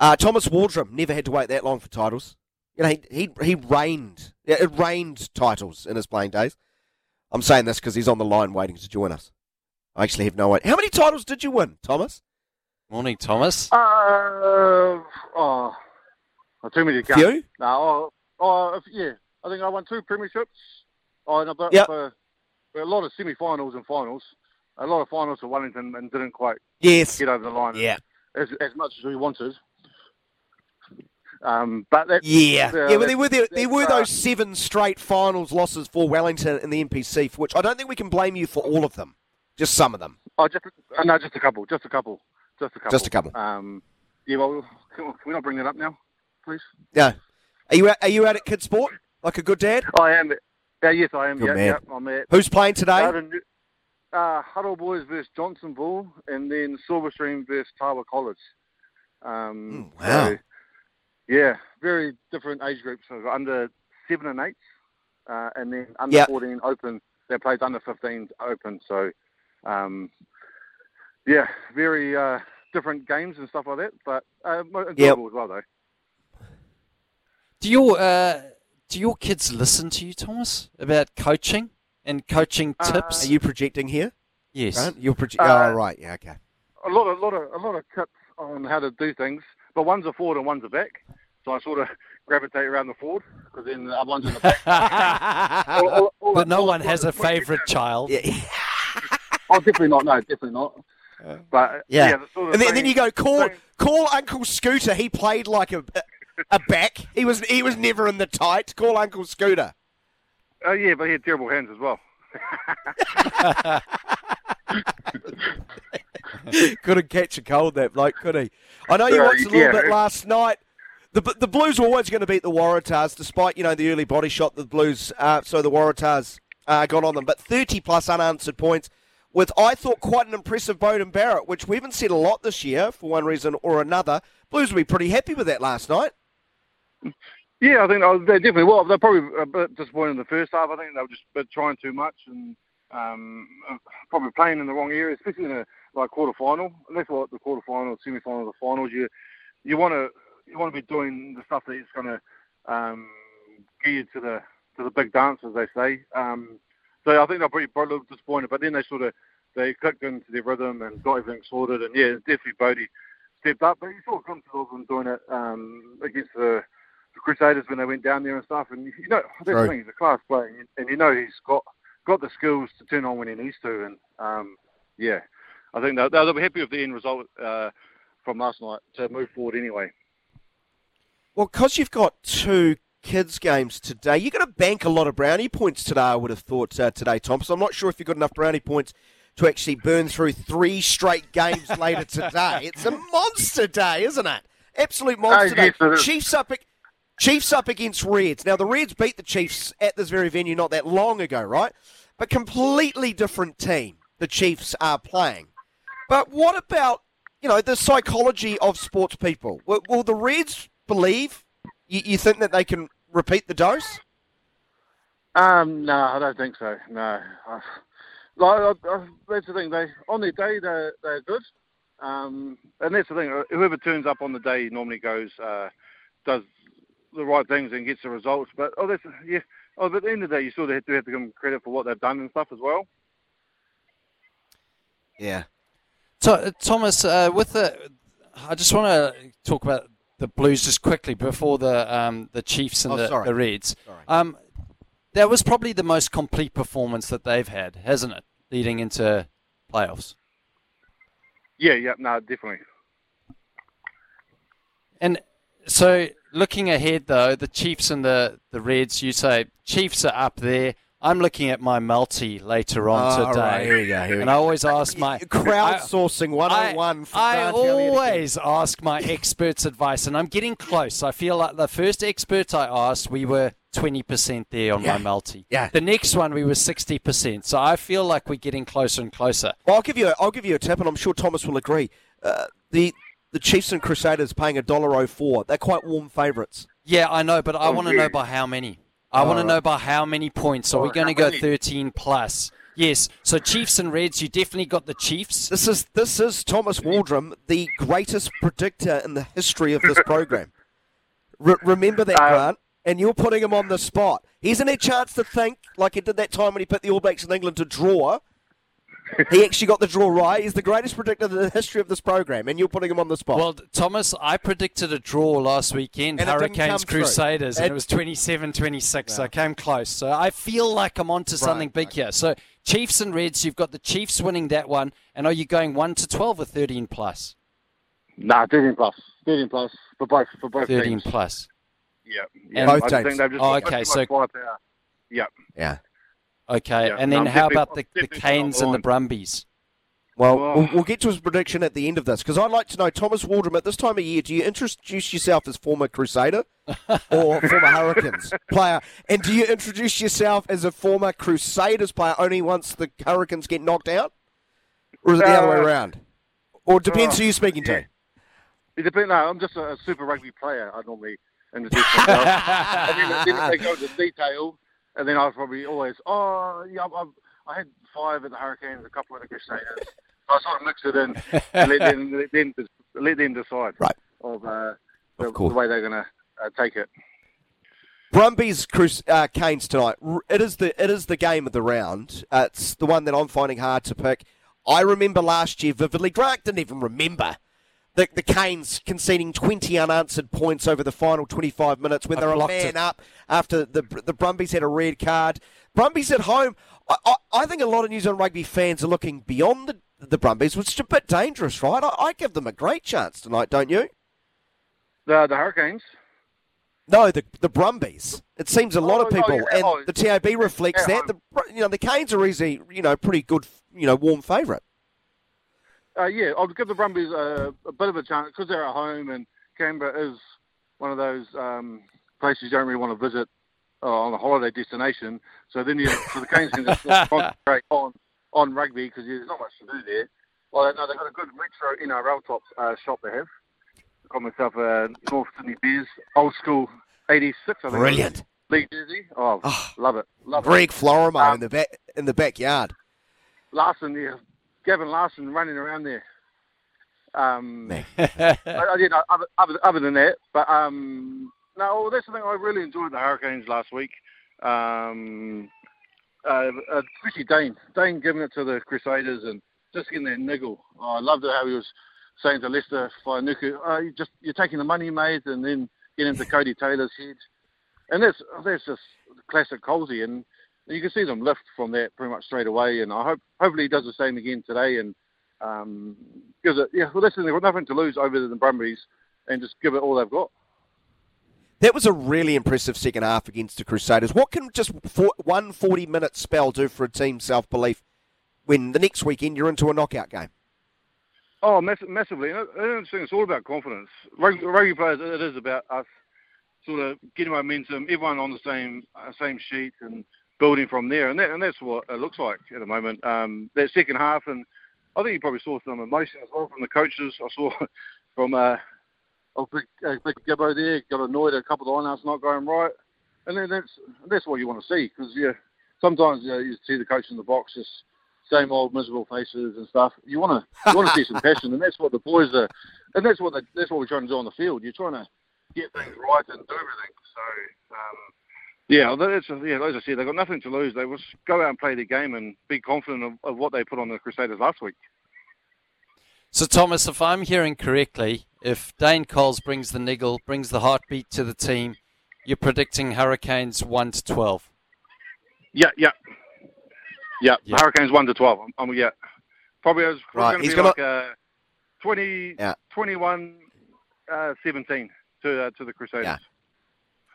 Uh, Thomas Waldrom never had to wait that long for titles. You know, he he, he reigned. It rained titles in his playing days. I'm saying this because he's on the line waiting to join us. I actually have no idea. How many titles did you win, Thomas? Morning, Thomas. Uh, oh, oh, too many to count. Few? No, oh, oh, if- yeah. I think I won two premierships. Oh, and a, bit, Yep. uh, a lot of semi-finals and finals. A lot of finals for Wellington and didn't quite Yes. get over the line Yeah. as, as much as we wanted. Um, but Yeah, uh, yeah. Well, there were there, there were those seven straight finals losses for Wellington in the NPC, for which I don't think we can blame you for all of them. Just some of them. Oh, just uh, no, just a couple, just a couple, just a couple. Just a couple. Um, yeah, well, can, can we not bring that up now, please? Yeah. Are you are you out at Kid Sport like a good dad? I am. Yeah, yes, I am. Good yeah, man. yeah, I'm at Who's playing today? Out in New- Uh, Huddle Boys versus Johnsonville, and then Silverstream versus Tawa College. Um, Mm, wow. so, yeah, very different age groups. So under seven and eight, uh, and then under Yep. 14 open. They played under 15 open. So, um, yeah, very uh, different games and stuff like that, but uh, enjoyable as well, though. Do your uh, do your kids listen to you, Thomas, about coaching and coaching Uh, tips? Are you projecting here? yes. Grant? You're projecting. Uh, oh, right. Yeah, okay. a lot of lot of a lot of tips on how to do things, but one's a forward and one's a back. So I sort of gravitate around the forward because then the other one's in the back. All- all- all- but no one has a favourite child. yeah. Oh, definitely not. No, definitely not. But Yeah. yeah, the sort of And then, and then you go call same- call Uncle Scooter. He played like a a back. He was he was never in the tight. Call Uncle Scooter. Oh yeah, but he had terrible hands as well. Couldn't catch a cold, that bloke, could he? I know you Uh, watched a little yeah. bit last night. The, the Blues were always going to beat the Waratahs, despite you know the early body shot the Blues. Uh, so the Waratahs uh, got on them, but 30 plus unanswered points with I thought quite an impressive Beauden Barrett, which we haven't seen a lot this year for one reason or another. Blues will be pretty happy with that last night. Yeah, I think oh, they definitely will. They're probably a bit disappointed in the first half. I think they were just a bit trying too much and um, probably playing in the wrong area, especially in a like quarter final. And that's what the quarter final, semi final, the finals. You you want to you want to be doing the stuff that is going to um, get you to the to the big dance, as they say. Um, so I think they're pretty a little disappointed, but then they sort of they clicked into their rhythm and got everything sorted. And yeah, definitely Bodie stepped up, but he sort you saw Grimsville them doing it um, against the the Crusaders when they went down there and stuff. And you know, that's True. the thing. He's a class player, and you- and you know he's got got the skills to turn on when he needs to. And um, yeah, I think they'll, they'll be happy with the end result uh, from last night to move forward anyway. Well, because you've got two kids' games today, you're going to bank a lot of brownie points today, I would have thought, uh, today, Tom. So I'm not sure if you've got enough brownie points to actually burn through three straight games later today. It's a monster day, isn't it? Absolute monster day. Chiefs up, Chiefs up against Reds. Now, the Reds beat the Chiefs at this very venue not that long ago, right? But completely different team the Chiefs are playing. But what about, you know, the psychology of sports people? Will, will the Reds believe? You, you think that they can repeat the dose? Um, no, I don't think so. No, uh, like, uh, uh, that's the thing. They on their day they're they're good, um, and that's the thing. uh, Whoever turns up on the day normally goes uh, does the right things and gets the results. But oh, that's yeah. Oh, but at the end of the day, you sort of have to have to give them credit for what they've done and stuff as well. Yeah. So, uh, Thomas, uh, with the, I just want to talk about the Blues just quickly before the um, the Chiefs and Oh, the, sorry. the Reds. Sorry. Um, that was probably the most complete performance that they've had, hasn't it? Leading into playoffs. Yeah, yeah, no, definitely. And so, looking ahead, though, the Chiefs and the, the Reds, you say Chiefs are up there. I'm looking at my multi later on Oh, today. right, here we go, here we and go. I always ask my Crowdsourcing 101 for I Elliott again. always ask my experts' advice, and I'm getting close. I feel like the first expert I asked, we were 20% there on Yeah. my multi. Yeah. The next one, we were 60%. So I feel like we're getting closer and closer. Well, I'll give you. A, I'll give you a tip, and I'm sure Thomas will agree. Uh, the the Chiefs and Crusaders paying a dollar oh four. They're quite warm favourites. Yeah, I know, but I Oh, want to yeah. know by how many. I want to know by how many points. Are we going to go many? 13 plus? Yes. So Chiefs and Reds, you definitely got the Chiefs. This is this is Thomas Waldrom, the greatest predictor in the history of this program. Re- remember that, Um, Grant. And you're putting him on the spot. He hasn't had a chance to think like he did that time when he put the All Blacks in England to draw. He actually got the draw right. He's the greatest predictor in the history of this program, and you're putting him on the spot. Well, Thomas, I predicted a draw last weekend, And Hurricanes come through. Crusaders, and It- it was 27 26. So I came close. So I feel like I'm onto something big here. So Chiefs and Reds, you've got the Chiefs winning that one. And are you going 1 to 12 or 13 plus? Nah, 13 plus. 13 plus for both for both 13 teams. plus. Yeah. And- yeah. Both I just teams. think they've just Oh, okay, so- much. Yeah. yeah. Okay. Yeah, and then I'm how about the, the Canes and the. Brumbies? Well, Oh. we'll, we'll get to his prediction at the end of this because I'd like to know, Thomas Waldrom, at this time of year, do you introduce yourself as former Crusader or former Hurricanes player? And do you introduce yourself as a former Crusaders player only once the Hurricanes get knocked out? Or is it the other way Uh, around? Or it depends uh, who you're speaking yeah. to. It depends. No, I'm just a, a super rugby player. I normally introduce myself. and then, then they go into detail, and then I'll probably always, oh, yeah, I've, I've, I had five at the Hurricanes, a couple at the Crusaders. So I sort of mix it in and let them, let them, let them decide Right. of, uh, the, Of the way they're going to uh, take it. Brumbies Crus- uh, Canes tonight. It is the it is the game of the round. Uh, it's the one that I'm finding hard to pick. I remember last year vividly. Grant didn't even remember the, the Canes conceding 20 unanswered points over the final 25 minutes when they're a blocked man it. up after the the Brumbies had a red card. Brumbies at home. I, I, I think a lot of New Zealand rugby fans are looking beyond the the Brumbies, which is a bit dangerous, right? I, I give them a great chance tonight, don't you? The, the Hurricanes, No, the the Brumbies. It seems a lot Oh, of oh, people, yeah. and Oh, the TAB reflects yeah, that. The you know the Canes are easy, you know, pretty good, you know, warm favourite. Uh, yeah, I'll give the Brumbies a, a bit of a chance because they're at home and Canberra is one of those um, places you don't really want to visit uh, on a holiday destination. So then you, so the Canes can just concentrate on on rugby because there's not much to do there. Well, no, they've got a good retro NRL top uh, shop they have. Got myself a North Sydney Bears old school '86. I think. Brilliant. League jersey. Oh, Oh, love it. Love it. Greg Florimo Um, in the back in the backyard. Larson, yeah, Gavin Larson running around there. Um, I, I did uh, other, other, other than that, but um, no, that's the thing. I really enjoyed the Hurricanes last week. Um, uh, uh, especially Dane, Dane giving it to the Crusaders and just getting that niggle. Oh, I loved it how he was saying to Leicester Fainga'anuku, oh, you just you're taking the money, mate, and then getting into Codie Taylor's head, and that's that's just classic Colesy, and you can see them lift from that pretty much straight away. And I hope hopefully he does the same again today and um, gives it. Yeah, well, listen, they've got nothing to lose over the Brumbies, and just give it all they've got. That was a really impressive second half against the Crusaders. What can just for, one 40 minute spell do for a team's self belief when the next weekend you're into a knockout game? Oh, mass- massively. And I I don't think it's all about confidence. Rugby, rugby players, it is about us sort of getting momentum, everyone on the same uh, same sheet, and building from there. And that, and that's what it looks like at the moment. Um, that second half, and I think you probably saw some emotion as well from the coaches. I saw from uh, oh, big, uh, big Gibbo there got annoyed at a couple of lineouts not going right, and then that's that's what you want to see because yeah, sometimes you, know, you see the coach in the box just same old miserable faces and stuff. You want to you want to see some passion, and that's what the boys are, and that's what they, that's what we're trying to do on the field. You're trying to get things right and do everything. So um, yeah, that's yeah. As I said, they've got nothing to lose. They just go out and play the game and be confident of, of what they put on the Crusaders last week. So, Thomas, if I'm hearing correctly, if Dane Coles brings the niggle, brings the heartbeat to the team, you're predicting Hurricanes 1 to 12. Yeah, yeah, yeah. Yeah. Hurricanes one to twelve. I'm, I'm yeah. Probably it's Right, going to be like a 20, Yeah. 21, uh, 17 to uh, to the Crusaders. Yeah.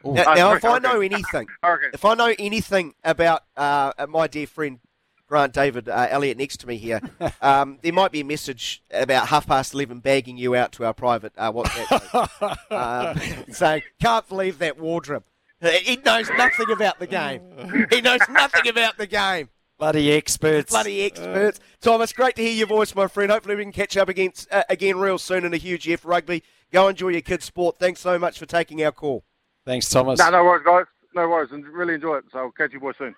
Ooh. Now, Uh, now if I know anything, if I know anything about uh, my dear friend Grant David uh, Elliott next to me here, um, there might be a message about half past eleven bagging you out to our private uh, WhatsApp um, saying, "Can't believe that wardrobe. He knows nothing about the game. He knows nothing about the game. Bloody experts. Bloody experts." Thomas, great to hear your voice, my friend. Hopefully, we can catch up against uh, again real soon in a huge F rugby. Go enjoy your kids' sport. Thanks so much for taking our call. Thanks, Thomas. No, no worries, guys. No worries, and really enjoy it. So I'll catch you boys soon.